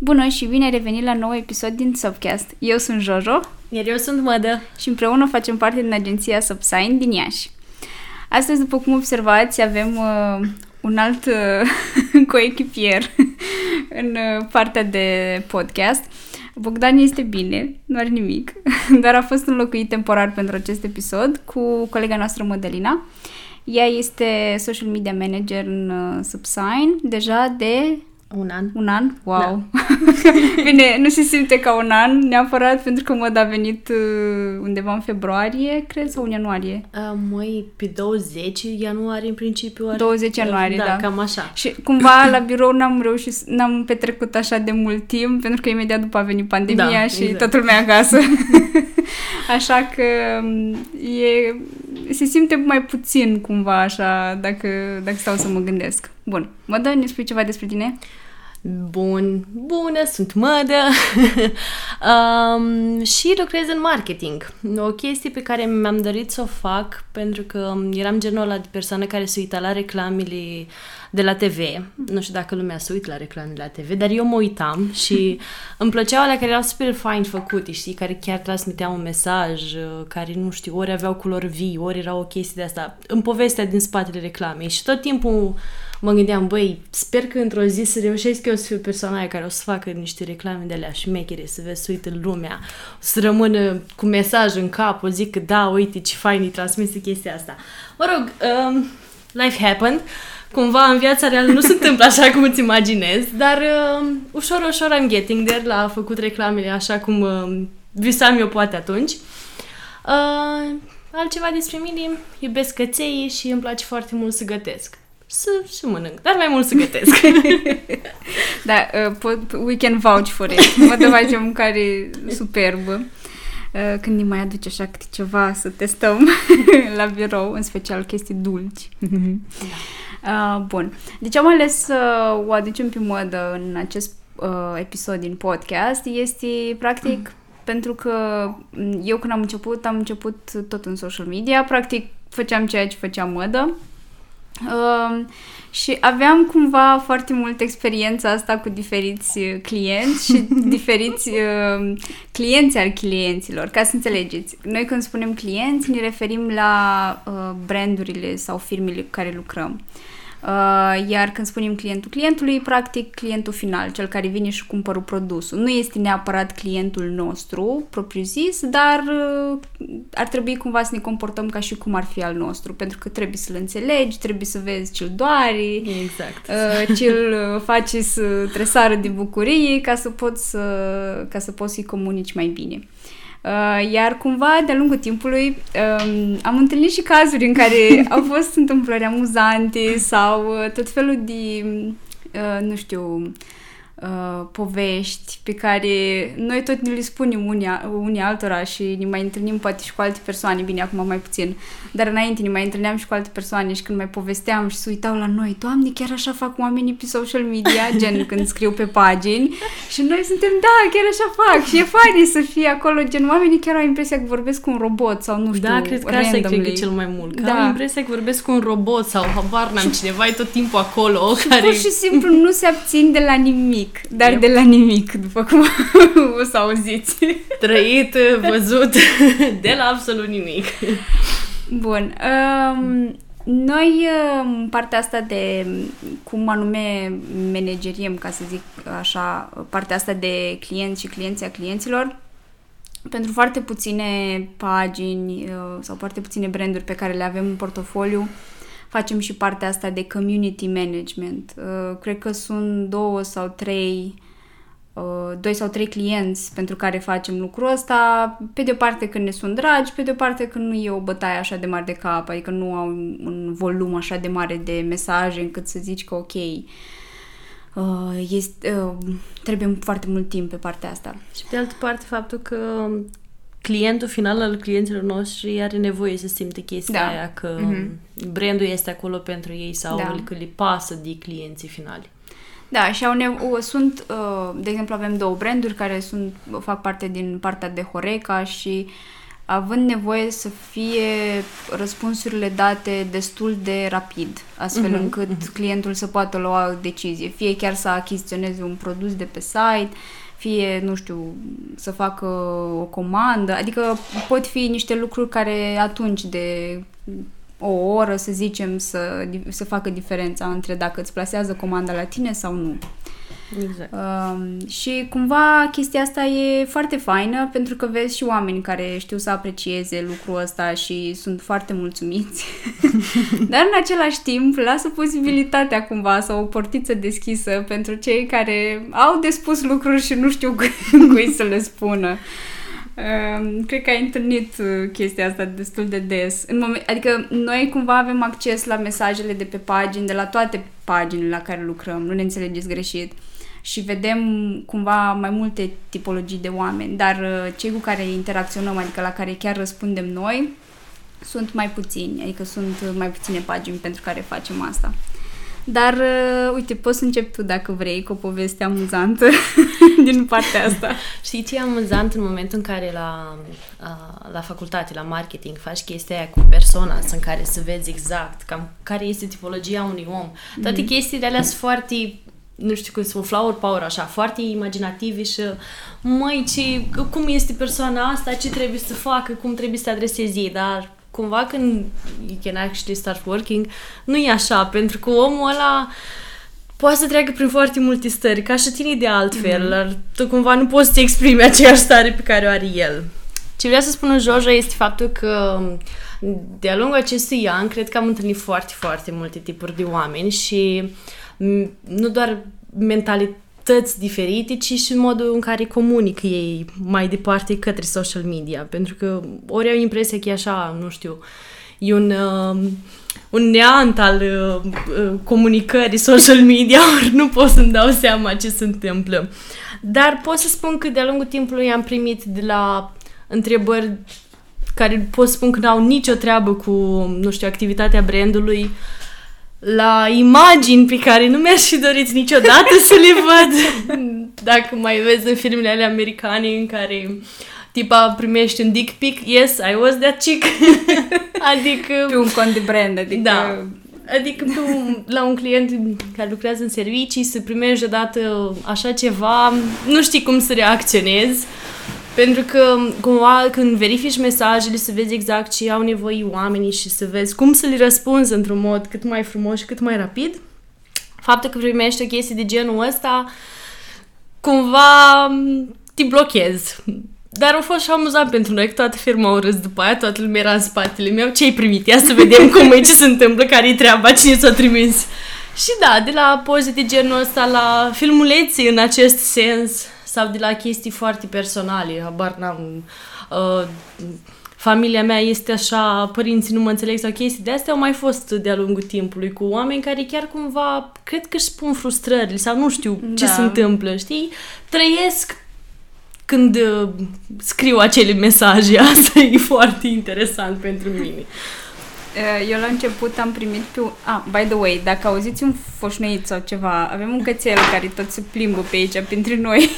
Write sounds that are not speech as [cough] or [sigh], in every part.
Bună și bine ai revenit la nou episod din Subcast. Eu sunt Jojo. Iar eu sunt Mădă. Și împreună facem parte din agenția Subsign din Iași. Astăzi, după cum observați, avem uh, un alt uh, [laughs] coechipier [laughs] în uh, partea de podcast. Bogdan este bine, nu are nimic, [laughs] dar a fost înlocuit temporar pentru acest episod cu colega noastră Modelina. Ea este social media manager în uh, Subsign deja de un an. Un an? Wow! Da. [laughs] Bine, nu se simte ca un an neapărat pentru că mod a venit uh, undeva în februarie, cred, sau în ianuarie? Uh, măi, pe 20 ianuarie în principiu. Are... 20 ianuarie, da, da. cam așa. Și cumva [coughs] la birou n-am reușit, n-am petrecut așa de mult timp pentru că imediat după a venit pandemia da, și exact. toată lumea acasă. [laughs] așa că um, e, se simte mai puțin cumva așa dacă, dacă stau să mă gândesc. Bun, mă dă, ne spui ceva despre tine? Bun, bună, sunt mădă [laughs] um, și lucrez în marketing. O chestie pe care mi-am dorit să o fac pentru că eram genul ăla de persoană care se uita la reclamele de la TV. Nu știu dacă lumea se uită la reclamele la TV, dar eu mă uitam și [laughs] îmi plăceau alea care erau super fine făcute, știi, care chiar transmiteau un mesaj, care, nu știu, ori aveau culori vii, ori era o chestie de asta, în povestea din spatele reclamei și tot timpul mă gândeam, băi, sper că într-o zi să reușesc eu să fiu persoana aia care o să facă niște reclame de alea șmechere, să vezi, să uită lumea, să rămână cu mesaj în cap, o zic că da, uite ce fain îi transmise chestia asta. Mă rog, um, life happened. Cumva în viața reală nu se întâmplă așa cum îți imaginezi, dar uh, ușor, ușor am getting there, la făcut reclamele așa cum uh, visam eu poate atunci. Uh, altceva despre mine, iubesc căței și îmi place foarte mult să gătesc să și mănânc, dar mai mult să gătesc. [laughs] da, uh, pot, we can vouch for it. Mă dă face o mâncare superbă. Uh, când ne mai aduce așa câte ceva să testăm [laughs] la birou, în special chestii dulci. da. uh, bun. Deci am ales să o aducem pe modă în acest uh, episod din podcast. Este practic mm. pentru că eu când am început, am început tot în social media. Practic făceam ceea ce făceam modă Uh, și aveam cumva foarte mult experiența asta cu diferiți uh, clienți și [laughs] diferiți uh, clienți al clienților, ca să înțelegeți. Noi când spunem clienți, ne referim la uh, brandurile sau firmele cu care lucrăm. Uh, Uh, iar când spunem clientul clientului, practic clientul final, cel care vine și cumpără produsul. Nu este neapărat clientul nostru, propriu-zis, dar uh, ar trebui cumva să ne comportăm ca și cum ar fi al nostru, pentru că trebuie să-l înțelegi, trebuie să vezi ce-l doare, exact. uh, ce-l face să tresară de bucurie ca să poți să, ca să poți să-i comunici mai bine. Uh, iar cumva, de-a lungul timpului, um, am întâlnit și cazuri în care [laughs] au fost întâmplări amuzante sau uh, tot felul de, uh, nu știu, uh, povești pe care noi tot ne le spunem unii, unii altora și ne mai întâlnim poate și cu alte persoane, bine, acum mai puțin, dar înainte ne mai întâlneam și cu alte persoane și când mai povesteam și se uitau la noi, Doamne, chiar așa fac oamenii pe social media, [laughs] gen când scriu pe pagini și noi suntem, da, chiar așa fac și e fain să fie acolo, gen oamenii chiar au impresia că vorbesc cu un robot sau nu știu, Da, cred că asta cred că cel mai mult, că da. am impresia că vorbesc cu un robot sau habar n-am cineva e tot timpul acolo [laughs] și care... pur și simplu nu se abțin de la nimic nimic, dar yep. de la nimic, după cum o să auziți. Trăit, văzut, [laughs] de la absolut nimic. Bun. Um, noi, um, partea asta de cum anume manageriem, ca să zic așa, partea asta de clienți și clienții a clienților, pentru foarte puține pagini uh, sau foarte puține branduri pe care le avem în portofoliu, facem și partea asta de community management. Uh, cred că sunt două sau trei uh, doi sau trei clienți pentru care facem lucrul ăsta, pe de o parte când ne sunt dragi, pe de o parte când nu e o bătaie așa de mare de cap, adică nu au un, un volum așa de mare de mesaje încât să zici că ok, uh, este, uh, trebuie foarte mult timp pe partea asta. Și pe de altă parte faptul că clientul final al clienților noștri are nevoie să simte chestia da. aia că mm-hmm. brandul este acolo pentru ei sau da. că le pasă de clienții finali. Da, și au nevo- sunt, uh, de exemplu, avem două branduri care sunt, fac parte din partea de Horeca și având nevoie să fie răspunsurile date destul de rapid, astfel uh-huh, încât uh-huh. clientul să poată lua o decizie, fie chiar să achiziționeze un produs de pe site, fie, nu știu, să facă o comandă, adică pot fi niște lucruri care atunci de o oră, să zicem, să, să facă diferența între dacă îți plasează comanda la tine sau nu. Exact. Uh, și cumva chestia asta e foarte faină pentru că vezi și oameni care știu să aprecieze lucrul ăsta și sunt foarte mulțumiți. [laughs] Dar în același timp lasă posibilitatea cumva sau o portiță deschisă pentru cei care au de spus lucruri și nu știu [laughs] cui să le spună. Uh, cred că ai întâlnit uh, chestia asta destul de des. În moment, adică noi cumva avem acces la mesajele de pe pagini, de la toate paginile la care lucrăm, nu ne înțelegeți greșit. Uh, și vedem cumva mai multe tipologii de oameni, dar uh, cei cu care interacționăm, adică la care chiar răspundem noi, sunt mai puțini, adică sunt mai puține pagini pentru care facem asta. Dar, uh, uite, poți să începi tu dacă vrei cu o poveste amuzantă [laughs] [laughs] din partea asta. [laughs] Știi ce e amuzant în momentul în care la, uh, la facultate, la marketing, faci chestia aia cu persoana în care să vezi exact cam care este tipologia unui om. Toate mm-hmm. chestiile alea sunt foarte nu știu cum să flower power așa, foarte imaginativi și măi, ce, cum este persoana asta, ce trebuie să facă, cum trebuie să adresezi ei, dar cumva când you can actually start working, nu e așa, pentru că omul ăla poate să treacă prin foarte multe stări, ca și tine de altfel, mm-hmm. dar tu cumva nu poți să exprimi aceeași stare pe care o are el. Ce vrea să spună Jojo este faptul că de-a lungul acestui an cred că am întâlnit foarte, foarte multe tipuri de oameni și uh, nu doar mentalități diferite, ci și modul în care comunică ei mai departe către social media. Pentru că ori au impresia că e așa, nu știu, e un, uh, un neant al uh, uh, comunicării social media, [laughs] ori nu pot să-mi dau seama ce se întâmplă. Dar pot să spun că de-a lungul timpului am primit de la întrebări care pot spun că n-au nicio treabă cu, nu știu, activitatea brandului, uh, la imagini pe care nu mi-aș fi dorit niciodată să le văd. [laughs] Dacă mai vezi în filmele alea americane în care tipa primește un dick pic, yes, I was that chick. [laughs] adică... Pe un cont de brand, adică... Da. Adică pe un, la un client care lucrează în servicii să primești odată așa ceva, nu știi cum să reacționezi. Pentru că cumva când verifici mesajele să vezi exact ce au nevoie oamenii și să vezi cum să le răspunzi într-un mod cât mai frumos și cât mai rapid, faptul că primești o chestie de genul ăsta cumva te blochezi. Dar a fost și amuzant pentru noi, că toată firma au râs după aia, toată lumea era în spatele meu. Ce-ai primit? Ia să vedem [laughs] cum e, ce se întâmplă, care-i treaba, cine ți-a trimis. Și da, de la poze de genul ăsta la filmuleții în acest sens, sau de la chestii foarte personale, habar n-am... Uh, familia mea este așa, părinții nu mă înțeleg sau chestii de astea au mai fost de-a lungul timpului cu oameni care chiar cumva, cred că își spun frustrările sau nu știu ce da. se întâmplă, știi? Trăiesc când uh, scriu acele mesaje, [laughs] asta e foarte interesant pentru mine. Eh, eu la început am primit pe un... Ah, by the way, dacă auziți un foșneit sau ceva, avem un cățel care tot se plimbă pe aici, printre noi.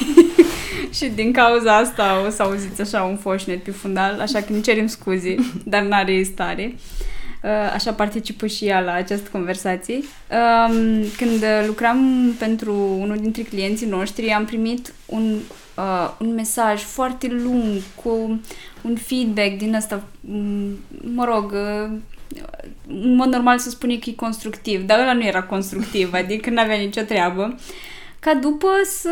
[laughs] și din cauza asta o să auziți așa un foșnet pe fundal, așa că ne cerem scuze, [laughs] dar n-are stare. Eh, așa participă și ea la această conversație. Um, când lucram pentru unul dintre clienții noștri, am primit un, uh, un mesaj foarte lung cu un feedback din asta, mm, mă rog, în mod normal să spune că e constructiv, dar ăla nu era constructiv, adică nu avea nicio treabă. Ca după să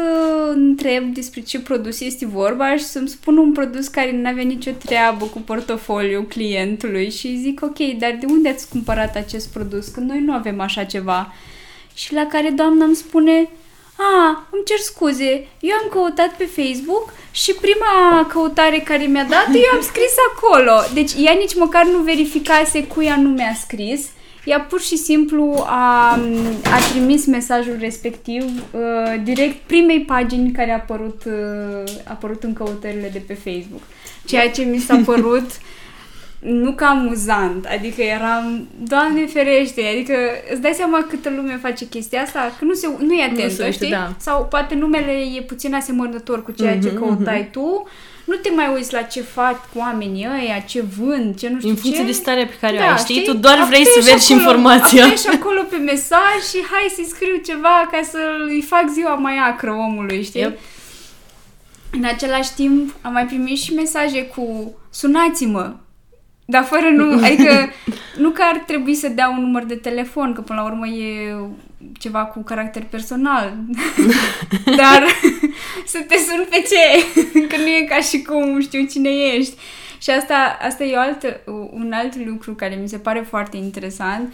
întreb despre ce produs este vorba și să-mi spună un produs care nu avea nicio treabă cu portofoliul clientului și zic, ok, dar de unde ați cumpărat acest produs? Că noi nu avem așa ceva. Și la care doamna îmi spune, a, îmi cer scuze, eu am căutat pe Facebook și prima căutare care mi-a dat, eu am scris acolo. Deci ea nici măcar nu verificase cui anume a scris. Ea pur și simplu a, a trimis mesajul respectiv uh, direct primei pagini care a apărut, uh, a apărut în căutările de pe Facebook. Ceea ce mi s-a [laughs] părut nu ca amuzant, adică eram, Doamne ferește, adică îți dai seama câtă lume face chestia asta, că nu, se, nu e atentă, se uită, știi? da. Sau poate numele e puțin asemănător cu ceea ce Mhm, căutai tu, nu te mai uiți la ce fac oamenii ăia, ce vând, ce nu știu În funcție ce. de starea pe care o Da, ai, știi? știi? Tu doar vrei să Apeși vezi și acolo- informația. Apeși acolo pe mesaj și hai să-i scriu ceva ca să-i fac ziua mai acră omului, știi? Yep. În același timp, am mai primit și mesaje cu sunați-mă, dar fără nu, [laughs] adică nu că ar trebui să dea un număr de telefon, că până la urmă e ceva cu caracter personal, [laughs] dar [laughs] să te sun pe ce, că nu e ca și cum știu cine ești. Și asta, asta e o altă, un alt lucru care mi se pare foarte interesant. Um,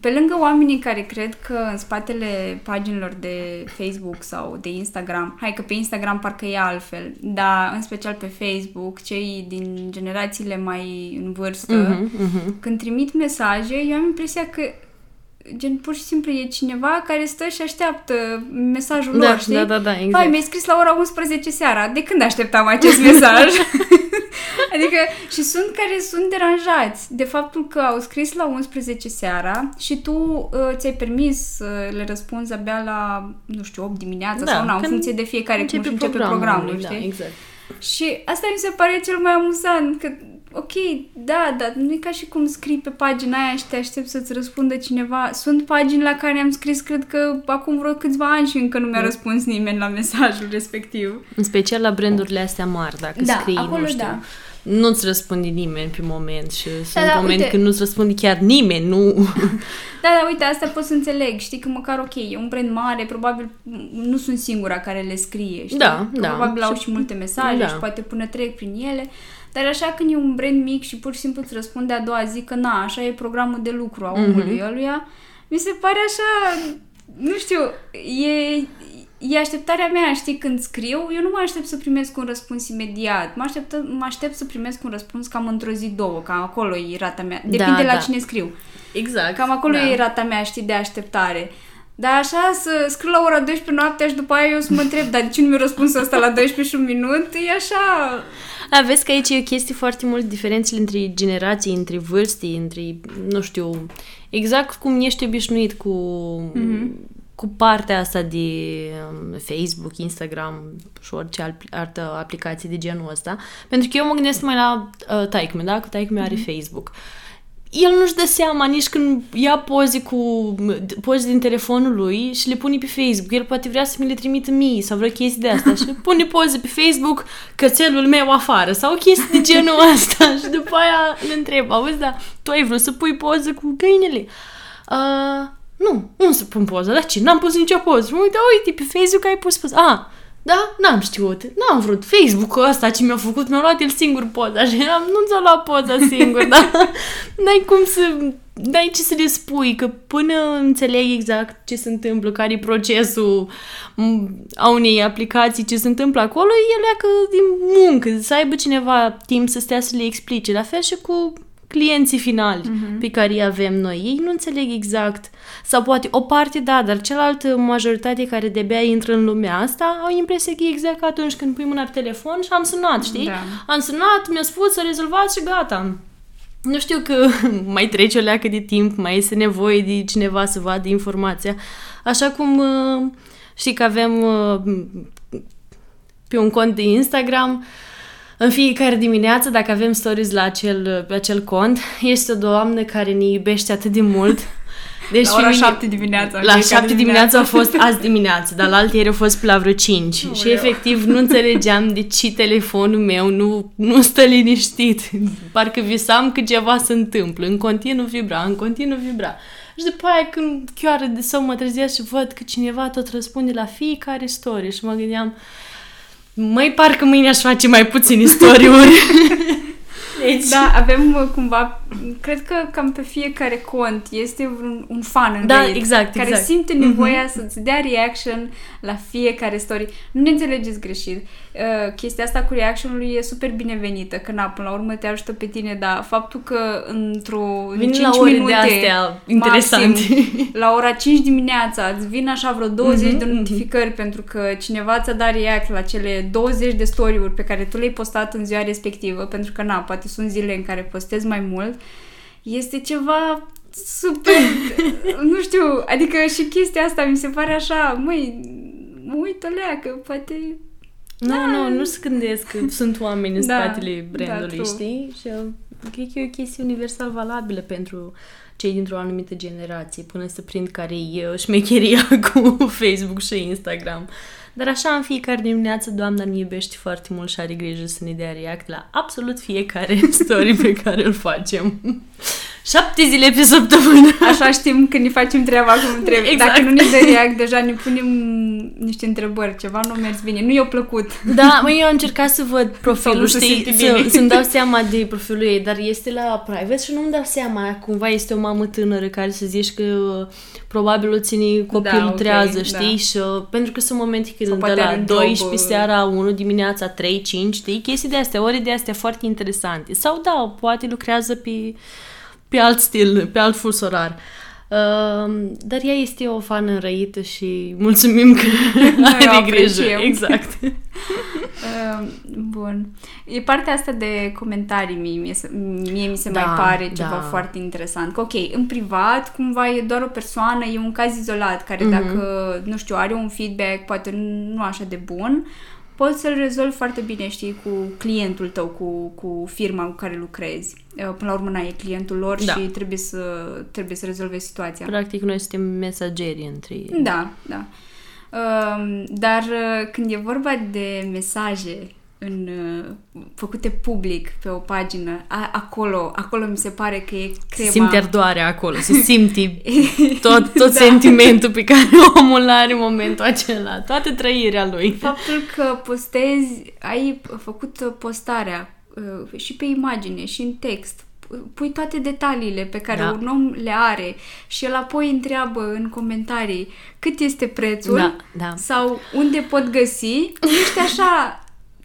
pe lângă oamenii care cred că în spatele paginilor de Facebook sau de Instagram, hai că pe Instagram parcă e altfel, dar în special pe Facebook, cei din generațiile mai în vârstă, Mhm, mhm. când trimit mesaje, eu am impresia că gen pur și simplu e cineva care stă și așteaptă mesajul Da, lor, știi? da, da, da, exact. Vai, mi-ai scris la ora 11 seara. De când așteptam acest [laughs] mesaj? [laughs] adică, și sunt care sunt deranjați de faptul că au scris la 11 seara și tu uh, ți-ai permis să le răspunzi abia la, nu știu, 8 dimineața Da, sau na, în când funcție de fiecare cum își începe programul, știi? Da, exact. Și asta mi se pare cel mai amuzant, că ok, da, dar nu e ca și cum scrii pe pagina aia și te aștept să-ți răspundă cineva. Sunt pagini la care am scris, cred că acum vreo câțiva ani și încă nu mi-a Da. răspuns nimeni la mesajul respectiv. În special la brandurile astea mari, dacă Da, scrii, acolo nu știu, da. nu-ți răspunde nimeni pe moment și sunt da, momente uite. când nu-ți răspunde chiar nimeni, nu... [laughs] Da, da, uite, asta pot să înțeleg. Știi că măcar, ok, e un brand mare, probabil m, nu sunt singura care le scrie, știi? Da, că da. Probabil au Și- și multe mesaje da. și poate până trec prin ele. Dar așa când e un brand mic și pur și simplu îți răspunde a doua zi că na, așa e programul de lucru a Mhm. omului ăluia, mi se pare așa, nu știu, e, e așteptarea mea, știi, când scriu, eu nu mă aștept să primesc un răspuns imediat, mă aștept, mă aștept să primesc un răspuns cam într-o zi, două, cam acolo e rata mea, depinde la da. cine scriu. Exact. Cam acolo da. e rata mea, știi, de așteptare. Dar așa, să scriu la ora 12 noaptea și după aia eu să mă întreb, dar de ce nu mi-a răspuns ăsta la 12 și un minut? E așa... Da, vezi că aici e o chestie foarte mult diferențele între generații, între vârste, între, nu știu, exact cum ești obișnuit cu, Mhm. cu partea asta de um, Facebook, Instagram și orice al- altă aplicație de genul ăsta. Pentru că eu mă gândesc mai la uh, taică da? Că taică are Facebook. El nu-și dă seama nici când ia poze cu poze din telefonul lui și le pune pe Facebook. El poate vrea să mi le trimită mie sau vreo chestii de asta și [laughs] pune poze pe Facebook cățelul meu afară sau chestii de genul [laughs] ăsta și după aia îl întreb, auzi, da, tu ai vrut să pui poză cu câinele? Uh, nu, nu să pun poză, dar ce? N-am pus nicio poză. Mă uite, uite, pe Facebook ai pus poză. Ah, da? N-am știut. N-am vrut. Facebook-ul ăsta ce mi-a făcut, mi-a luat el singur poza și eram, nu ți-a luat poza singur, dar [laughs] n-ai cum să... N-ai ce să le spui, că până înțeleg exact ce se întâmplă, care e procesul m, a unei aplicații, ce se întâmplă acolo, e leacă din muncă, să aibă cineva timp să stea să le explice. La fel și cu clienții finali Mhm. pe care îi avem noi. Ei nu înțeleg exact. Sau poate o parte da, dar cealaltă majoritate care de-abia intră în lumea asta au impresia că e exact ca atunci când pui mâna pe telefon și am sunat, știi? Da. Am sunat, mi-a spus să rezolvați și gata. Nu știu că [laughs] mai trece o leacă de timp, mai este nevoie de cineva să vadă informația. Așa cum uh, știi că avem uh, pe un cont de Instagram în fiecare dimineață, dacă avem stories la acel, pe acel cont, este o doamnă care ne iubește atât de mult. [laughs] Deci La ora pe mine- 7 dimineața. în La fiecare 7 dimineața a fost azi dimineață, dar la altă ieri a fost pe la vreo 5. și Aoleu. efectiv nu înțelegeam de ce telefonul meu nu, nu stă liniștit. Parcă visam că ceva se întâmplă. În continuu vibra, în continuu vibra. Și după aia când chiar de somn mă trezesc și văd că cineva tot răspunde la fiecare story și mă gândeam Măi, parcă mâine aș face mai puțin istoriuri. [laughs] deci, Da, avem uh, cumva, cred că cam pe fiecare cont este un, un fan în Da, Reddit exact, care exact. simte nevoia să-ți dea reaction la fiecare story. Nu ne înțelegeți greșit. Uh, chestia asta cu reaction-ul e super binevenită, că na, până la urmă te ajută pe tine, dar faptul că într-o în Vin 5 la ore de minute, astea interesante. maxim, la ora 5 dimineața îți vin așa vreo 20 Mhm, de notificări pentru că cineva ți-a dat react la cele 20 de story-uri pe care tu le-ai postat în ziua respectivă, pentru că na, poate sunt zile în care postez mai mult, este ceva super, nu știu, adică și chestia asta mi se pare așa, măi, uită că poate nu, da. nu, nu se gândesc că sunt oameni în da, spatele da, brandului, da, știi? Și uh, cred că e o chestie universal valabilă pentru cei dintr-o anumită generație, până să prind care e uh, șmecheria [laughs] cu Facebook și Instagram. Dar așa în fiecare dimineață doamna ne iubește foarte mult și are grijă să ne dea react la absolut fiecare [laughs] story pe care îl facem. Șapte zile pe săptămână. [laughs] Așa știm când ne facem treaba cum trebuie. Exact. Dacă nu ne dă react, deja ne punem niște întrebări, ceva nu mers bine, nu i-a plăcut. Da, mă, eu am încercat să văd profilul, știi, să, să-mi dau seama de profilul ei, dar este la private și nu-mi dau seama, cumva este o mamă tânără care să zici că probabil o ține copilul da, okay, trează, da. știi, da. și uh, pentru că sunt momente când de la 12 job, seara, 1 dimineața, 3, 5, știi, chestii de astea, ore de astea foarte interesante. Sau da, poate lucrează pe pe alt stil, pe alt fus orar. Uh, dar ea este o fană înrăită și mulțumim că [laughs] are grijă. Exact. uh, [laughs] bun. E partea asta de comentarii mie, mie, mie mi se da, mai pare ceva da. foarte interesant. Că ok, în privat cumva e doar o persoană, e un caz izolat care mm-hmm. dacă, nu știu, are un feedback poate nu așa de bun, poți să-l rezolvi foarte bine, știi, cu clientul tău, cu, cu firma cu care lucrezi. Uh, până la urmă, n e clientul lor da. și trebuie să, trebuie să rezolve situația. Practic, noi suntem mesageri între ei. Da, da. Um, dar uh, când e vorba de mesaje în, uh, făcute public pe o pagină, a, acolo, acolo mi se pare că e crema. Se simte ardoarea acolo, se [laughs] simte tot, [laughs] tot da. sentimentul pe care [laughs] omul are în momentul acela, toată trăirea lui. Faptul că postezi, ai făcut postarea uh, și pe imagine și în text, pui toate detaliile pe care da. un om le are și el apoi întreabă în comentarii cât este prețul da, da. sau unde pot găsi, ești așa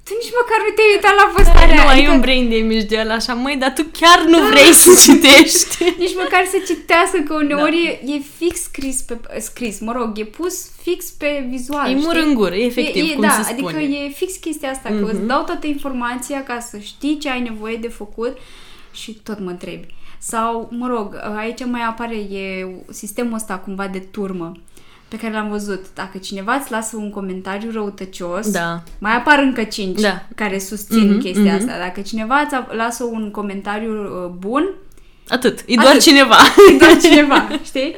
tu nici măcar nu te-ai uitat la postarea Nu adică... ai un brain damage de ăla așa, măi, dar tu chiar nu da. vrei să citești. [laughs] nici măcar să citească, că uneori da. e, e fix scris, pe, scris, mă rog, e pus fix pe vizual, E mur în gură, efectiv, e, e, cum da, se spune. adică e fix chestia asta, mm-hmm. că îți mhm. dau toată informația ca să știi ce ai nevoie de făcut și tot mă întrebi. Sau, mă rog, aici mai apare e sistemul ăsta cumva de turmă pe care l-am văzut. Dacă cineva îți lasă un comentariu răutăcios, da. mai apar încă cinci da. care susțin mm-hmm, chestia mm-hmm. asta. Dacă cineva îți lasă un comentariu uh, bun, Atât. E doar Atât. cineva. [laughs] E doar [laughs] cineva, știi?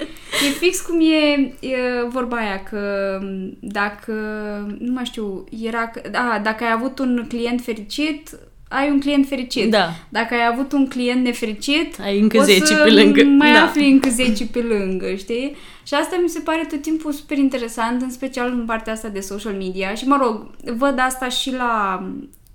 E fix cum e, e vorba aia, că dacă, nu mai știu, era, da, dacă ai avut un client fericit, ai un client fericit. Da. Dacă ai avut un client nefericit, ai încă 10 pe lângă. mai da. afli încă 10 pe lângă, știi? Și asta mi se pare tot timpul super interesant, în special în partea asta de social media. Și mă rog, văd asta și la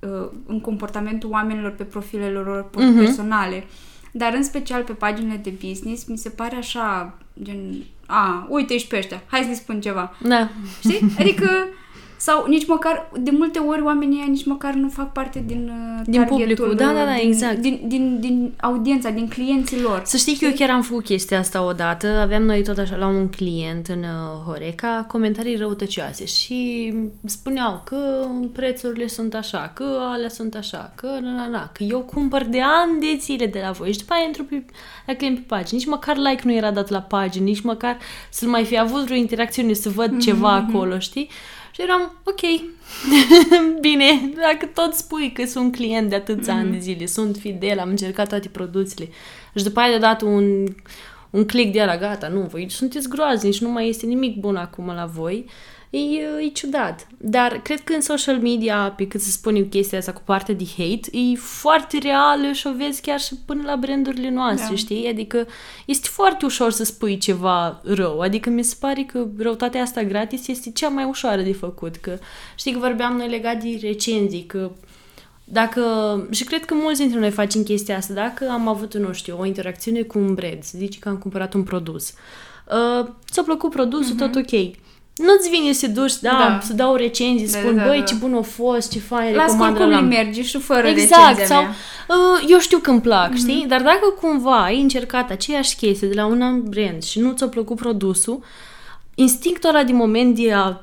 uh, în comportamentul oamenilor pe profilele lor uh-huh. personale. Dar în special pe paginile de business, mi se pare așa, gen, a, uite, ești pe ăștia, hai să-i spun ceva. Da. Știi? Adică [laughs] sau nici măcar, de multe ori oamenii ăia nici măcar nu fac parte din uh, Din publicul, da, da, da, din, exact. Din, din, din audiența, din clienții lor. Să știi că eu chiar am făcut chestia asta odată. Aveam noi tot așa la un client în uh, Horeca comentarii răutăcioase și spuneau că prețurile sunt așa, că alea sunt așa, că na, na, na, că eu cumpăr de ani de zile de la voi și după aia intru pe, la client pe pagină. Nici măcar like nu era dat la pagină, nici măcar să mai fi avut vreo interacțiune, să văd mm-hmm. ceva mhm. acolo, știi? Și eram, ok, [laughs] bine, dacă tot spui că sunt client de atâția mm-hmm. ani de zile, sunt fidel, am încercat toate produsele și după aia dat un, un click de ala, gata, nu, voi sunteți groaznici, nu mai este nimic bun acum la voi, e, e ciudat. Dar cred că în social media, pe cât să spun eu chestia asta cu partea de hate, e foarte reală și o vezi chiar și până la brandurile noastre, da. știi? Adică este foarte ușor să spui ceva rău. Adică mi se pare că răutatea asta gratis este cea mai ușoară de făcut. Că știi că vorbeam noi legat de recenzii, că dacă, și cred că mulți dintre noi facem chestia asta, dacă am avut, nu știu, o interacțiune cu un brand, să zici că am cumpărat un produs, uh, ți-a plăcut produsul, uh-huh. tot ok nu-ți vine să duci, da, da. să dau recenzii, da, spun, da, da, băi, da. ce bun a fost, ce fain, Las recomandă cum la... merge și fără Exact, sau uh, eu știu când plac, mm-hmm. știi? Dar dacă cumva ai încercat aceeași chestie de la un alt brand și nu ți-a plăcut produsul, instinctul ăla din moment de a,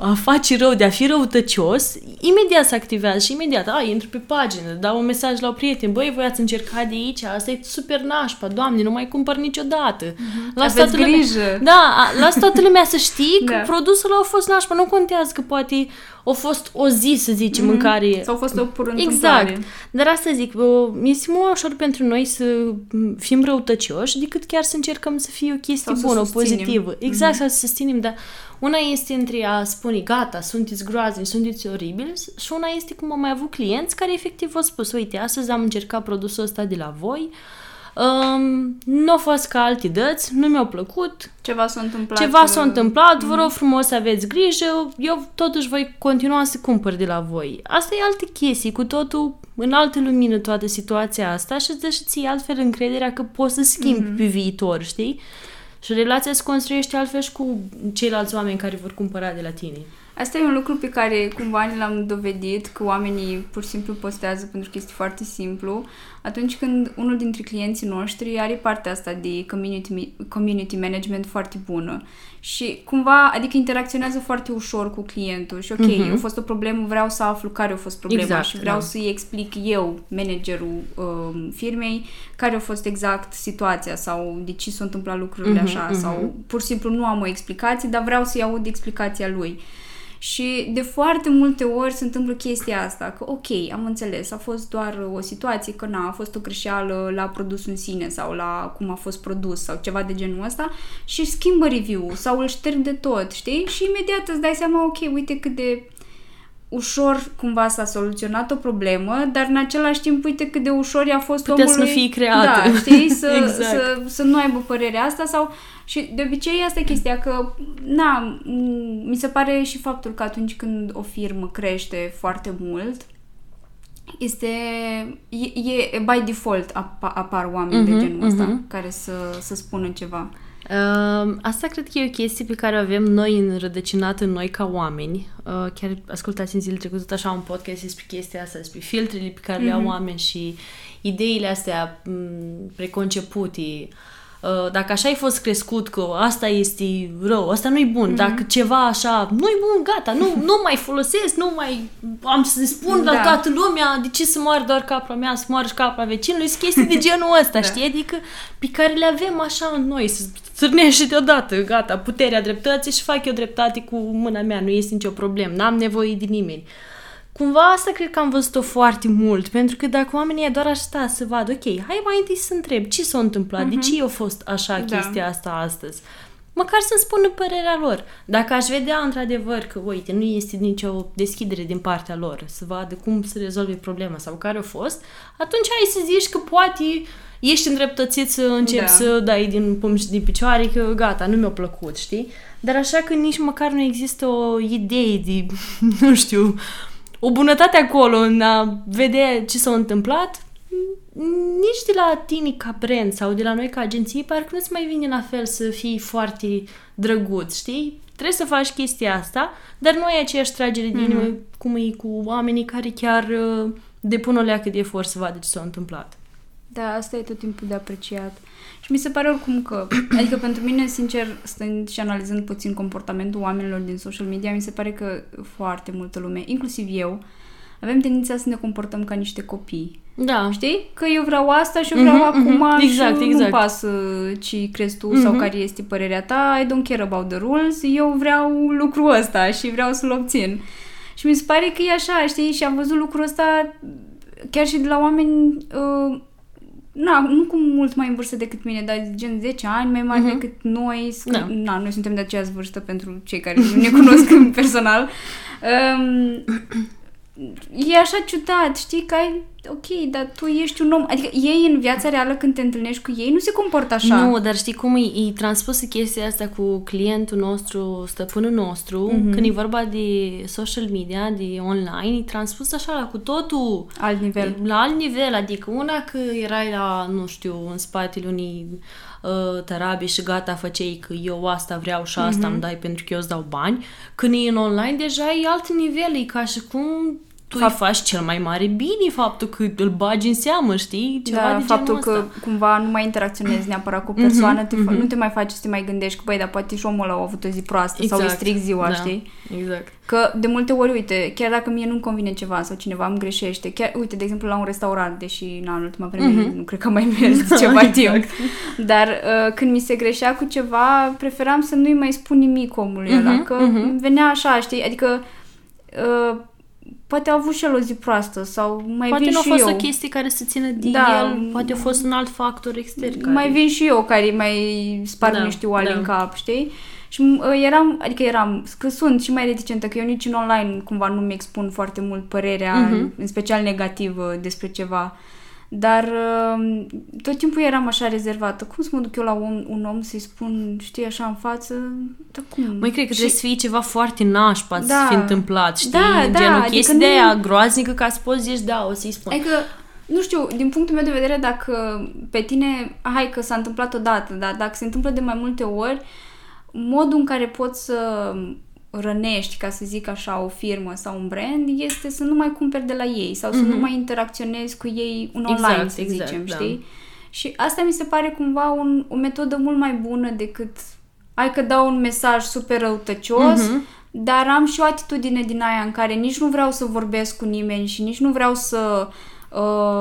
a face rău, de a fi răutăcios, imediat se activează și imediat, a, intru pe pagină, dau un mesaj la o prieten, băi, voi ați încercat de aici, asta e super nașpa, doamne, nu mai cumpăr niciodată. Mm-hmm. Las Aveți toată grijă. Lumea, da, a- las toată lumea să știi că [laughs] Da. produsul ăla a fost nașpa, nu contează că poate a fost o zi, să zicem, în care... Sau a fost o pură Exact. întâmplare. Dar asta zic, o, este mult mai ușor pentru noi să m, fim răutăcioși decât chiar să încercăm să fie o chestie Sau să bună, susținem. pozitivă. Exact, să susținem, dar una este între a spune, gata, sunteți groaznici, sunteți oribili și una este cum am mai avut clienți care efectiv au spus, uite, astăzi am încercat produsul ăsta de la voi, um, nu a fost ca alte dăți, nu mi-au plăcut, Ceva s-a întâmplat. ceva s-a uh, întâmplat, vă rog frumos să aveți grijă, eu totuși voi continua să cumpăr de la voi. Asta e alte chestii, cu totul în altă lumină toată situația asta și îți dă și ție altfel încrederea că poți să schimbi Mhm. pe viitor, știi? Și relația se construiește altfel și cu ceilalți oameni care vor cumpăra de la tine. Asta e un lucru pe care cumva ne l-am dovedit, că oamenii pur și simplu postează pentru că este foarte simplu. Atunci când unul dintre clienții noștri are partea asta de community, community management foarte bună și cumva, adică interacționează foarte ușor cu clientul și ok, Mhm. a fost o problemă, vreau să aflu care a fost problema Exact, și vreau da. să-i explic eu, managerul um, firmei, care a fost exact situația sau de ce s-au întâmplat lucrurile Mhm, așa mhm. sau pur și simplu nu am o explicație, dar vreau să-i aud explicația lui. Și de foarte multe ori se întâmplă chestia asta, că ok, am înțeles, a fost doar o situație, că na, a fost o greșeală la produsul în sine sau la cum a fost produs sau ceva de genul ăsta și schimbă review-ul sau îl șterg de tot, știi? Și imediat îți dai seama, ok, uite cât de ușor cumva s-a soluționat o problemă, dar în același timp uite cât de ușor i-a fost Putea să omului... nu fie creată. Da, știi? [laughs] Să, Exact. să, să nu aibă părerea asta sau... Și de obicei asta e chestia că, na, m- mi se pare și faptul că atunci când o firmă crește foarte mult, este, e, e by default ap- apar oameni Mhm, de genul ăsta mhm. care să, să spună ceva. Uh, asta cred că e o chestie pe care o avem noi înrădăcinat în noi ca oameni. Uh, chiar ascultați în zilele trecute tot așa un podcast despre chestia asta, despre filtrele pe care le au oameni și ideile astea m, preconcepute. Uh, dacă așa ai fost crescut că asta este rău, asta nu-i bun, dacă ceva așa nu-i bun, gata, nu, [laughs] nu mai folosesc, nu mai am să spun la Da. toată lumea de ce să moară doar capra mea, să moară și capra vecinului, sunt chestii de [laughs] genul ăsta, Da. știi? Adică pe care le avem așa în noi, să țârnești deodată, gata, puterea dreptății și fac eu dreptate cu mâna mea, nu este nicio problemă, n-am nevoie de nimeni. Cumva asta cred că am văzut-o foarte mult, pentru că dacă oamenii doar ar sta să vadă, ok, hai mai întâi să întreb ce s-a întâmplat, de ce a fost așa Da. chestia asta astăzi. Măcar să-mi spună părerea lor. Dacă aș vedea într-adevăr că, uite, nu este nicio deschidere din partea lor, să vadă cum să rezolve problema sau care a fost, atunci ai să zici că poate ești îndreptățit să începi Da. să dai din pumn și din picioare că gata, nu mi-a plăcut, știi? Dar așa că nici măcar nu există o idee de, [laughs] nu știu, o bunătate acolo în a vedea ce s-a întâmplat, nici de la tine ca brand sau de la noi ca agenție, parcă nu-ți mai vine la fel să fii foarte drăguț, știi? Trebuie să faci chestia asta, dar nu ai aceeași tragere de inimă cum e cu oamenii care chiar uh, depun o leacă de efort să vadă ce s-a întâmplat. Da, asta e tot timpul de apreciat. Și mi se pare oricum că, [clears throat] adică pentru mine, sincer, stând și analizând puțin comportamentul oamenilor din social media, mi se pare că foarte multă lume, inclusiv eu, avem tendința să ne comportăm ca niște copii. Da, Știi? Că eu vreau asta și eu vreau Mhm, acum mhm. Exact, și exact. nu pasă ce crezi tu sau Mhm. care este părerea ta, I don't care about the rules, eu vreau lucrul ăsta și vreau să-l obțin. Și mi se pare că e așa, știi? Și am văzut lucrul ăsta chiar și de la oameni uh, na, nu cu mult mai în vârstă decât mine, dar gen 10 ani mai mari Mhm. decât noi. Sc- Da. Na, noi suntem de aceeași vârstă pentru cei care nu ne [laughs] cunosc în personal. Um, e așa ciudat, știi, că ai, ok, dar tu ești un om, adică ei în viața reală când te întâlnești cu ei nu se comportă așa. Nu, dar știi cum e, e transpusă chestia asta cu clientul nostru, stăpânul nostru, Mhm. mm-hmm. când e vorba de social media, de online, e transpus așa la cu totul Alt nivel. la alt nivel, adică una că erai la, nu știu, în spatele unii uh, tarabe și gata, făceai că eu asta vreau și asta Mhm. îmi dai pentru că eu îți dau bani, când e în online deja e alt nivel, e ca și cum tu Fapt... îi faci cel mai mare bine faptul că îl bagi în seamă, știi? Ceva da, de faptul genul că ăsta. cumva nu mai interacționezi neapărat cu o persoană, Mhm, te fa- mhm. nu te mai faci să te mai gândești că, băi, dar poate și omul ăla a avut o zi proastă sau îi Exact, stric ziua, da. știi? Exact. Că de multe ori, uite, chiar dacă mie nu-mi convine ceva sau cineva îmi greșește, chiar, uite, de exemplu, la un restaurant, deși na, în ultima vreme Mhm. nu cred că am mai mers de [laughs] ceva Exact. timp, dar uh, când mi se greșea cu ceva, preferam să nu-i mai spun nimic omului ăla, Mhm, că mhm. îmi venea așa, știi? Adică uh, poate a avut și el o zi proastă sau mai Poate vin nu a și fost eu. o chestie care să țină de Da. el, poate a fost un alt factor extern. Care... Mai vin și eu care mai sparg Da, niște oale da. în cap, știi? Și uh, eram, adică eram, că sunt și mai reticentă, că eu nici în online cumva nu-mi expun foarte mult părerea, Mhm. în special negativă despre ceva. Dar uh, tot timpul eram așa rezervată. Cum să mă duc eu la un, un om să-i spun, știi, așa în față? Dar cum? Măi, cred că Și- trebuie să fie ceva foarte nașpa să Da. fi întâmplat, știi? Da, da, Genul adică chestii nu- de aia groaznică ca să poți zici, da, o să-i spun. Adică, nu știu, din punctul meu de vedere, dacă pe tine, hai că s-a întâmplat odată, dar dacă se întâmplă de mai multe ori, modul în care poți să rănești, ca să zic așa, o firmă sau un brand, este să nu mai cumperi de la ei sau să Mhm. nu mai interacționezi cu ei în Exact, online, să exact, zicem, da. știi? Și asta mi se pare cumva un, o metodă mult mai bună decât hai că dau un mesaj super răutăcios, Mhm. dar am și o atitudine din aia în care nici nu vreau să vorbesc cu nimeni și nici nu vreau să uh,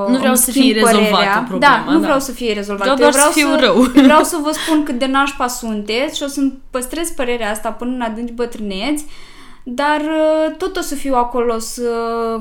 Nu vreau îmi să schimb fie rezolvată părerea. problema, Da, nu da. vreau să fie rezolvată. Vreau doar eu vreau să fiu rău. eu vreau să vă spun cât de nașpa sunteți și o să-mi păstrez părerea asta până în adânci bătrâneți, dar uh, tot o să fiu acolo să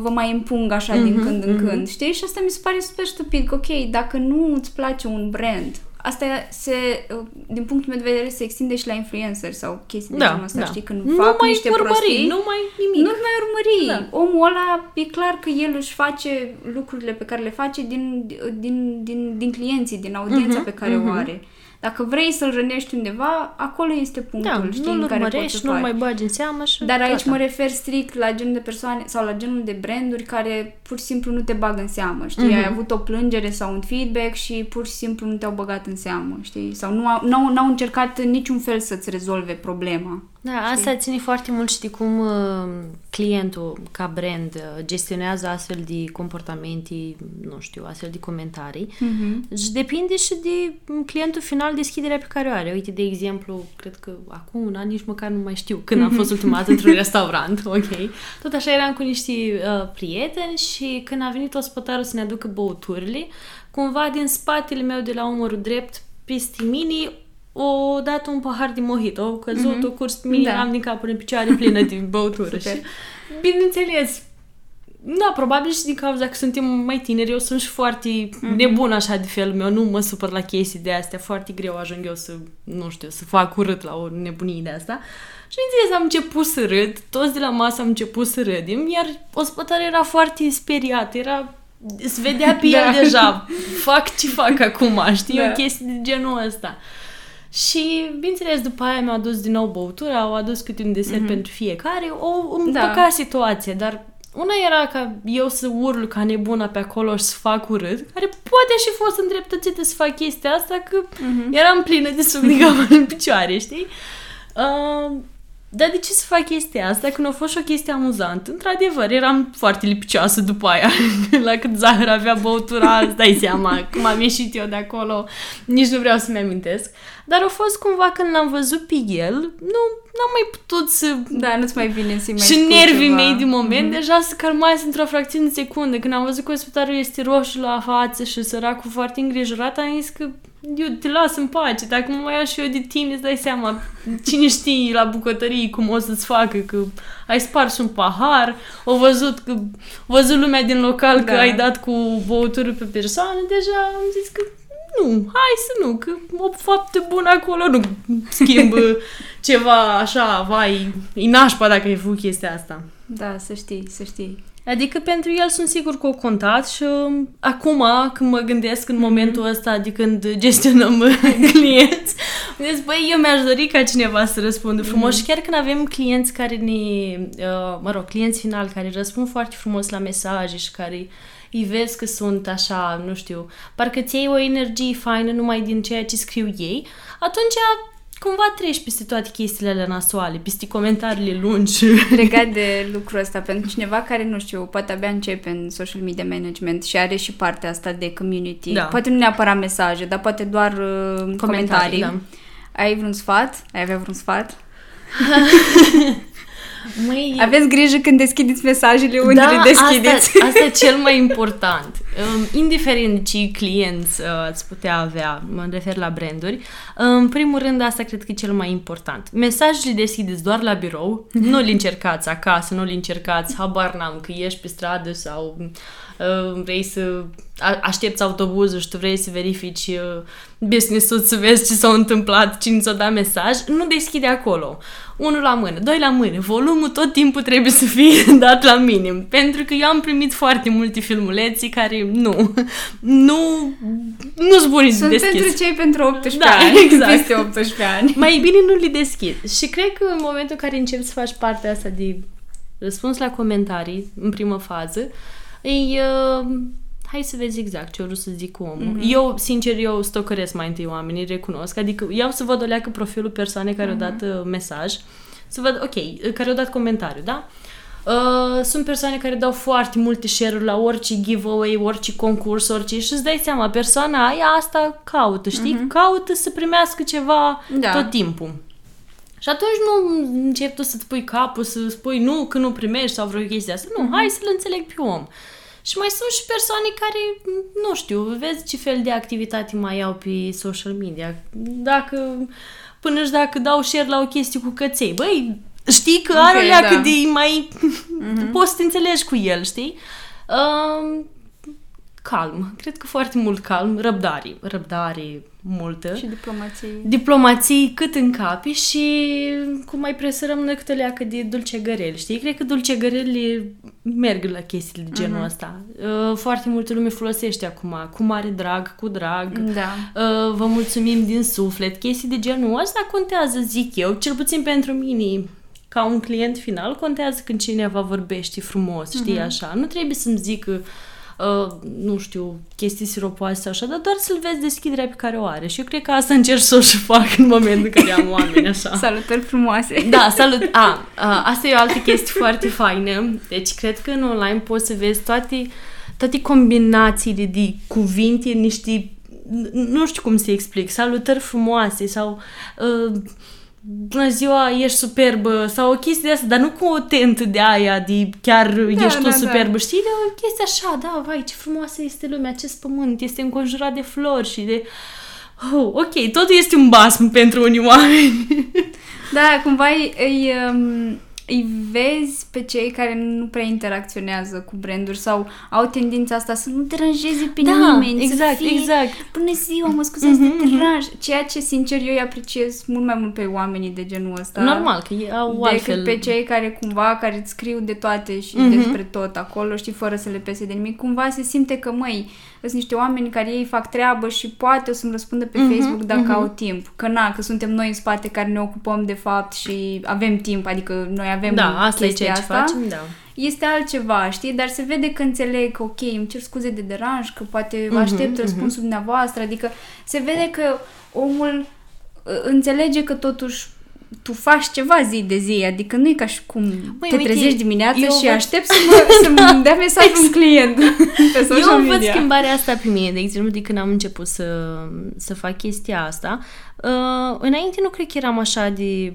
vă mai împung așa din Mhm, când în mhm. când, știi? Și asta mi se pare super stupid, că ok, dacă nu îți place un brand, asta se, uh, din punctul meu de vedere, se extinde și la influencer sau chestii de Da, genul ăsta, da. știi? Când Nu fac mai niște urmări, prostii, nu mai nimic. nu-l mai urmări. Da. Omul ăla e clar că el își face lucrurile pe care le face din, din, din, din clienții, din audiența Mhm, pe care mhm. o are. Dacă vrei să-l rănești undeva, acolo este punctul, Da, știi, nu-l în care poți să urmărești, nu faci. mai bagi în seamă și Dar aici gata. mă refer strict la genul de persoane sau la genul de branduri care pur și simplu nu te bagă în seamă, știi? Mhm. Ai avut o plângere sau un feedback și pur și simplu nu te-au băgat în seamă, știi? Sau nu au, n-au, n-au încercat în niciun fel să-ți rezolve problema. Da, asta ține foarte mult și de cum uh, clientul, ca brand, uh, gestionează astfel de comportamente, nu știu, astfel de comentarii. Mhm. Și depinde și de mm, clientul final, deschiderea pe care o are. Uite, de exemplu, cred că acum un an nici măcar nu mai știu când am fost ultima dată într-un [laughs] restaurant, ok? Tot așa eram cu niște uh, prieteni și când a venit ospătarul să ne aducă băuturile, cumva din spatele meu de la umărul drept, peste mine, o dat un pahar de mojito, o căzut, Mhm. o curs pe mine, Da. am din cap până în picioare plină de [laughs] băutură. Super. și, bineînțeles, da, probabil și din cauza că suntem mai tineri, eu sunt și foarte Mhm. nebun așa de felul meu, nu mă supăr la chestii de astea, foarte greu ajung eu să, nu știu, să fac urât la o nebunie de asta. Și bineînțeles am început să râd, toți de la masă am început să râdem, iar ospătarul era foarte speriat, era se vedea [laughs] pe el Da. deja, fac ce fac acum, știi, Da. o chestie de genul ăsta. Și, bineînțeles, după aia mi-au adus din nou băutura, au adus câte un desert pentru fiecare, o împăca Da. situația, dar una era ca eu să urlu ca nebuna pe acolo și să fac urât, care poate și fost îndreptățită să fac chestia asta, că Mhm. eram plină de suc din cap în picioare, știi? Uh, dar de ce să fac chestia asta? Când a fost și o chestie amuzantă, într-adevăr, eram foarte lipicioasă după aia. [laughs] La cât zahăr avea băutura, îți dai seama cum am ieșit eu de acolo, nici nu vreau să-mi amintesc. Dar a fost cumva când l-am văzut pe el, nu n-am mai putut să Da, nu-ți mai vine să mai și spui nervii ceva. mei din moment deja se calmase într-o fracțiune de secundă. Când am văzut că ospitalul este roșu la față și săracul foarte îngrijorat, am zis că eu te las în pace. Dacă mă mai iau și eu de tine, îți dai seama cine știe la bucătărie cum o să-ți facă, că ai spars un pahar, o văzut că o văzut lumea din local că Da. ai dat cu băutură pe persoană, deja am zis că nu, hai să nu, că o faptă bună acolo nu schimbă [laughs] ceva așa, vai, e nașpa dacă ai făcut chestia asta. Da, să știi, să știi. Adică pentru el sunt sigur că o contat și um, acum când mă gândesc în momentul ăsta de când gestionăm [laughs] clienți, [laughs] îmi gândesc, băi, eu mi-aș dori ca cineva să răspundă frumos. Și chiar când avem clienți care ne, uh, mă rog, clienți finali care răspund foarte frumos la mesaje și care îi vezi că sunt așa, nu știu, parcă ți iei o energie faină numai din ceea ce scriu ei, atunci cumva treci peste toate chestiile alea nasoale, peste comentariile lungi. Legat [laughs] de lucrul ăsta, pentru cineva care, nu știu, poate abia începe în social media management și are și partea asta de community, Da. poate nu neapărat mesaje, dar poate doar uh, comentarii. comentarii. da. Ai vreun sfat? Ai avea vreun sfat? [laughs] Măi, Aveți grijă când deschideți mesajele, unde da, le deschideți. Asta, asta e [laughs] cel mai important. Um, indiferent de ce clienți uh, ați putea avea, mă refer la branduri, în primul rând asta cred că e cel mai important. Mesajele deschideți doar la birou, nu le încercați acasă, nu le încercați, habar n-am, că ieși pe stradă sau uh, vrei să a- aștepți autobuzul și tu vrei să verifici uh, business-ul, să vezi ce s-a întâmplat, cine ți-a dat mesaj, nu deschide acolo. Unul la mână, doi la mână. Volumul tot timpul trebuie să fie [laughs] dat la minim. Pentru că eu am primit foarte multe filmuleții care nu, nu, nu sunt buni de Sunt deschis. pentru cei pentru 18 Da, ani, [laughs] exact. peste 18 ani. Mai bine nu le deschid. Și cred că în momentul în care începi să faci partea asta de răspuns la comentarii, în primă fază, îi... Uh, hai să vezi exact ce o vrut să zic cu omul. Mhm. Mm-hmm. Eu, sincer, eu stocăresc mai întâi oamenii, recunosc. Adică iau să văd o leacă profilul persoanei care Mhm. au dat uh, mesaj, să văd, ok, care au dat comentariu, da? Uh, sunt persoane care dau foarte multe share-uri la orice giveaway, orice concurs, orice și îți dai seama, persoana aia asta caută, știi? Mhm. Caută să primească ceva Da. tot timpul. Și atunci nu începi tu să-ți pui capul, să spui nu, că nu primești sau vreo chestie asta. Nu, hai să-l înțeleg pe om. Și mai sunt și persoane care, nu știu, vezi ce fel de activitate mai au pe social media. Dacă, până și dacă dau share la o chestie cu căței, băi, știi că are Ok, o leacă da. de mai... [laughs] Poți să te înțelegi cu el, știi? Um, calm. Cred că foarte mult calm. Răbdare. Răbdare multă Și diplomație. diplomații cât în capi și cum mai presărăm noi câte leacă de dulcegăreli, știi? Cred că dulcegărelile merg la chestiile de genul ăsta. Uh, Foarte multă lume folosește acum, cu mare drag, cu drag. Da. Uh, Vă mulțumim din suflet. Chestii de genul ăsta contează, zic eu, cel puțin pentru mine ca un client final, contează când cineva vorbește frumos, știi, așa. Nu trebuie să-mi zică uh, nu știu, chestii siropoase sau așa, dar doar să-l vezi deschiderea pe care o are. Și eu cred că asta încerc să o și fac în momentul în care am oameni așa. [laughs] Salutări frumoase. [laughs] Da, salut! A, a, asta e o altă chestie foarte faină. Deci, cred că în online poți să vezi toate, toate combinațiile de cuvinte, niște... n- Nu știu cum să explic. Salutări frumoase sau... Uh, Bună ziua, ești superbă sau o chestie de asta, dar nu cu o tentă de aia, de chiar da, ești tu da, da. superbă, știi? De o chestie așa, da, vai, ce frumoasă este lumea, acest pământ, este înconjurat de flori și de... Oh, ok, totul este un basm pentru unii oameni. Da, cumva îi, îi, um, îi vezi pe cei care nu prea interacționează cu branduri sau au tendința asta să nu deranjeze pe Da, nimeni. exact, să fie, exact. Bună ziua, mă scuzați Mhm, de deranj. Ceea ce, sincer, eu îi apreciez mult mai mult pe oamenii de genul ăsta. Normal, că ei au decât altfel... pe cei care cumva, care îți scriu de toate și Mhm. despre tot acolo, știi, fără să le pese de nimic, cumva se simte că, măi, sunt niște oameni care ei fac treabă și poate o să-mi răspundă pe Mhm, Facebook dacă mhm. au timp. Că na, că suntem noi în spate care ne ocupăm de fapt și avem timp, adică noi avem Da, asta e chestia ceea ce asta. facem, da. Este altceva, știi? Dar se vede că înțeleg că, ok, îmi cer scuze de deranj, că poate vă Mhm, aștept mhm. răspunsul dumneavoastră, adică se vede că omul uh, înțelege că totuși tu faci ceva zi de zi, adică nu e ca și cum Măi, te uite, trezești dimineața eu și văd- aștept să mă, să-mi [laughs] dea mesaj un client [laughs] pe social Eu văd media. schimbarea asta pe mine, de exemplu, de când am început să, să fac chestia asta. Uh, înainte nu cred că eram așa de...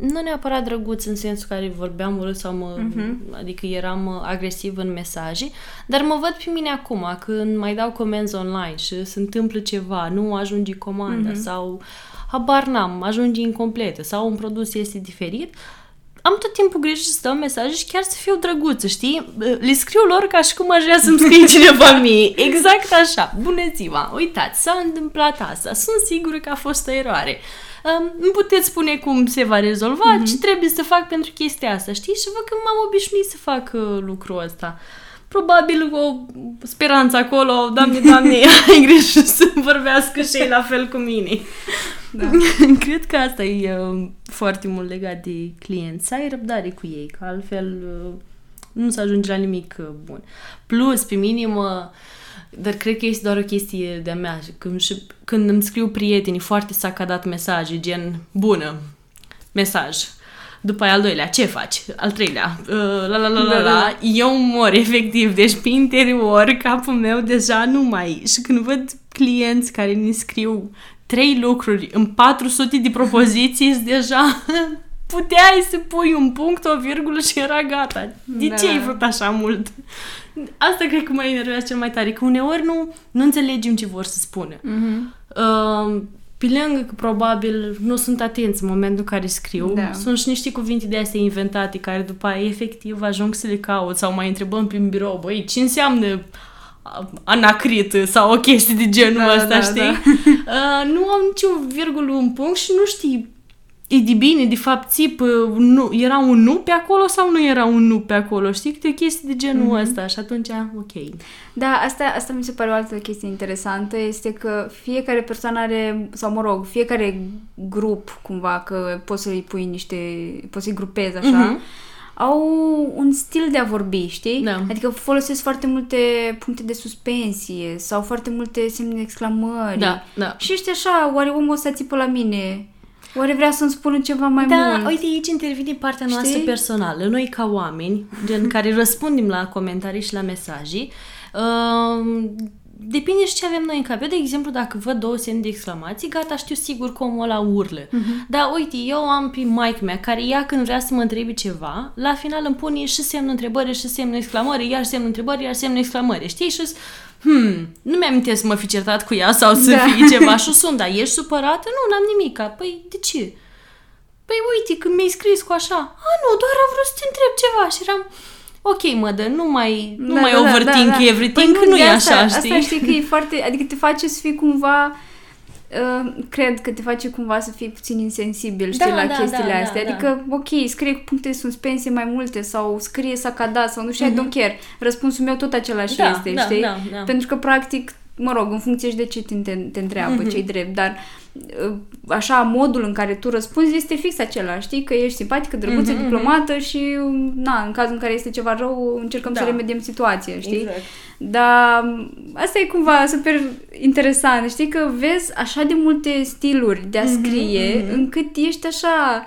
Nu neapărat drăguț în sensul care vorbeam urât sau mă... Mhm. Adică eram uh, agresiv în mesaje, dar mă văd pe mine acum, când mai dau comenzi online și se întâmplă ceva, nu ajunge comanda Mhm. sau habar n-am, ajunge incompletă sau un produs este diferit, am tot timpul grijă să dau mesaje și chiar să fiu drăguță, știi? Le scriu lor ca și cum aș vrea să-mi scrie [laughs] cineva mie. Exact așa. Bună ziua! Uitați, s-a întâmplat asta. Sunt sigură că a fost o eroare. Um, nu puteți spune cum se va rezolva, Mhm. ce trebuie să fac pentru chestia asta, știi? Și văd că m-am obișnuit să fac uh, lucrul ăsta. Probabil o speranță acolo, doamne, doamne, [laughs] ai grijă să vorbească și ei la fel cu mine. Da. [laughs] Cred că asta e uh, foarte mult legat de clienți. Să ai răbdare cu ei, că altfel uh, nu se ajunge la nimic uh, bun. Plus, pe minim, uh, dar cred că este doar o chestie de-a mea. Când, și, când îmi scriu prietenii foarte sacadat mesaje, gen, bună, mesaj, după aia al doilea, ce faci? Al treilea, uh, la la la la Da, da, la, da. eu mor efectiv, deci pe interior capul meu deja nu mai... Și când văd clienți care ne scriu trei lucruri în 400 de propoziții, sunt deja [laughs] puteai să pui un punct, o virgulă și era gata. De Da. ce ai făcut așa mult? Asta cred că mă enervează cel mai tare, că uneori nu, nu înțelegem ce vor să spună. Mhm. Uh, pe lângă că probabil nu sunt atenți în momentul în care scriu, Da. sunt și niște cuvinte de astea inventate care după aia efectiv ajung să le caut sau mai întrebăm prin birou, băi, ce înseamnă a- anacrit sau o chestie de genul Da, ăsta, da, știi? da. [laughs] Uh, nu am niciun virgulă un punct și nu știi e de bine, de fapt, țip, uh, nu, era un nu pe acolo sau nu era un nu pe acolo, știi? Câte chestii de genul Mhm. ăsta și atunci, ok. Da, asta, asta mi se pare o altă chestie interesantă, este că fiecare persoană are, sau mă rog, fiecare grup, cumva, că poți să-i pui niște, poți să-i grupezi așa, Mhm. au un stil de a vorbi, știi? Da. Adică folosesc foarte multe puncte de suspensie sau foarte multe semne de exclamări. Da, da. Și ești așa, oare omul ăsta țipă la mine? Oare vrea să-mi spună ceva mai Da, mult? uite, aici intervine partea noastră Știi? personală. Noi, ca oameni, gen care răspundem la comentarii și la mesaje, uh, depinde și ce avem noi în cap. Eu, de exemplu, dacă văd două semne de exclamații, gata, știu sigur că omul ăla urlă. Uh-huh. Dar, uite, eu am pe maică mea, care ea când vrea să mă întrebe ceva, la final îmi pune și semnul întrebări, și semnul exclamări, iar semnul întrebări, iar semnul exclamări, știi? Și hmm, nu mi-am să mă fi certat cu ea sau să Da. fie ceva și sunt, dar ești supărată? Nu, n-am nimic. Păi, de ce? Păi uite, când mi-ai scris cu așa, a, nu, doar am vrut să te întreb ceva și eram, ok, mă, dă, nu mai, nu mai overthink everything, Păi că nu e de așa, asta, știi? Asta știi că e [laughs] foarte, adică te face să fii cumva, uh, cred că te face cumva să fii puțin insensibil, știi, Da, la da, chestiile da, astea. da, adică, ok, scrie cu puncte de suspensie mai multe sau scrie sacadat sau nu știu, I don't care. Răspunsul meu tot același Mhm. Da, este, da, știi? da, da. Pentru că, practic, mă rog, în funcție și de ce te, te, te întreabă, Mhm. ce-i drept, dar uh, așa, modul în care tu răspunzi este fix același, știi? Că ești simpatică, drăguță, Mhm, diplomată și, na, în cazul în care este ceva rău, încercăm Da. să remediem situația, știi? Exact. Dar asta e cumva super interesant, știi că vezi așa de multe stiluri de a Mhm, scrie, încât ești așa...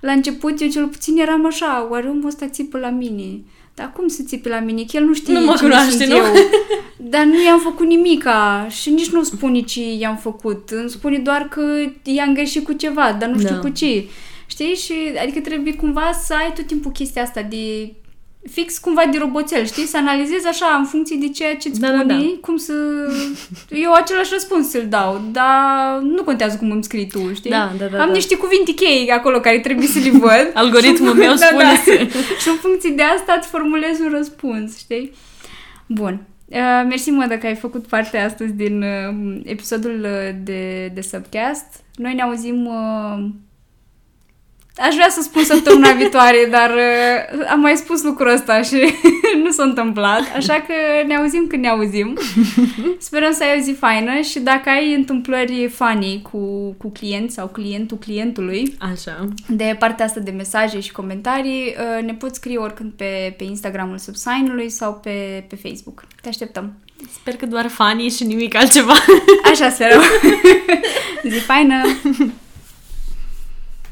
La început eu cel puțin eram așa, oare omul ăsta țipă la mine? Dar cum să țipe la mine? Că el nu știe Nu mă cine cunoaște, sunt nu? eu. Dar nu i-am făcut nimica și nici nu spune ce i-am făcut. Îmi spune doar că i-am greșit cu ceva, dar nu știu Da. cu ce. Știi? Și adică trebuie cumva să ai tot timpul chestia asta de fix cumva de roboțel, știi? Să analizezi așa în funcție de ceea ce îți Da, da, spune, da. cum să... Eu același răspuns să-l dau, dar nu contează cum îmi scrii tu, știi? Da, da, da, Am da. niște cuvinte cheie acolo care trebuie să le văd. [laughs] Algoritmul meu [laughs] Da, spune da. să... și în funcție de asta îți formulezi un răspuns, știi? Bun. Uh, mersi, mă, că ai făcut parte astăzi din uh, episodul uh, de, de Subcast. Noi ne auzim... Uh, aș vrea să spun săptămâna [laughs] viitoare, dar uh, am mai spus lucrul ăsta și [laughs] nu s-a întâmplat. Așa că ne auzim când ne auzim. [laughs] Sperăm să ai o zi faină și dacă ai întâmplări funny cu, cu clienți sau clientul clientului, Așa. de partea asta de mesaje și comentarii, uh, ne poți scrie oricând pe, pe Instagramul Subsign-ului sau pe, pe Facebook. Te așteptăm! Sper că doar fanii și nimic altceva. Așa sperăm! Zi faină!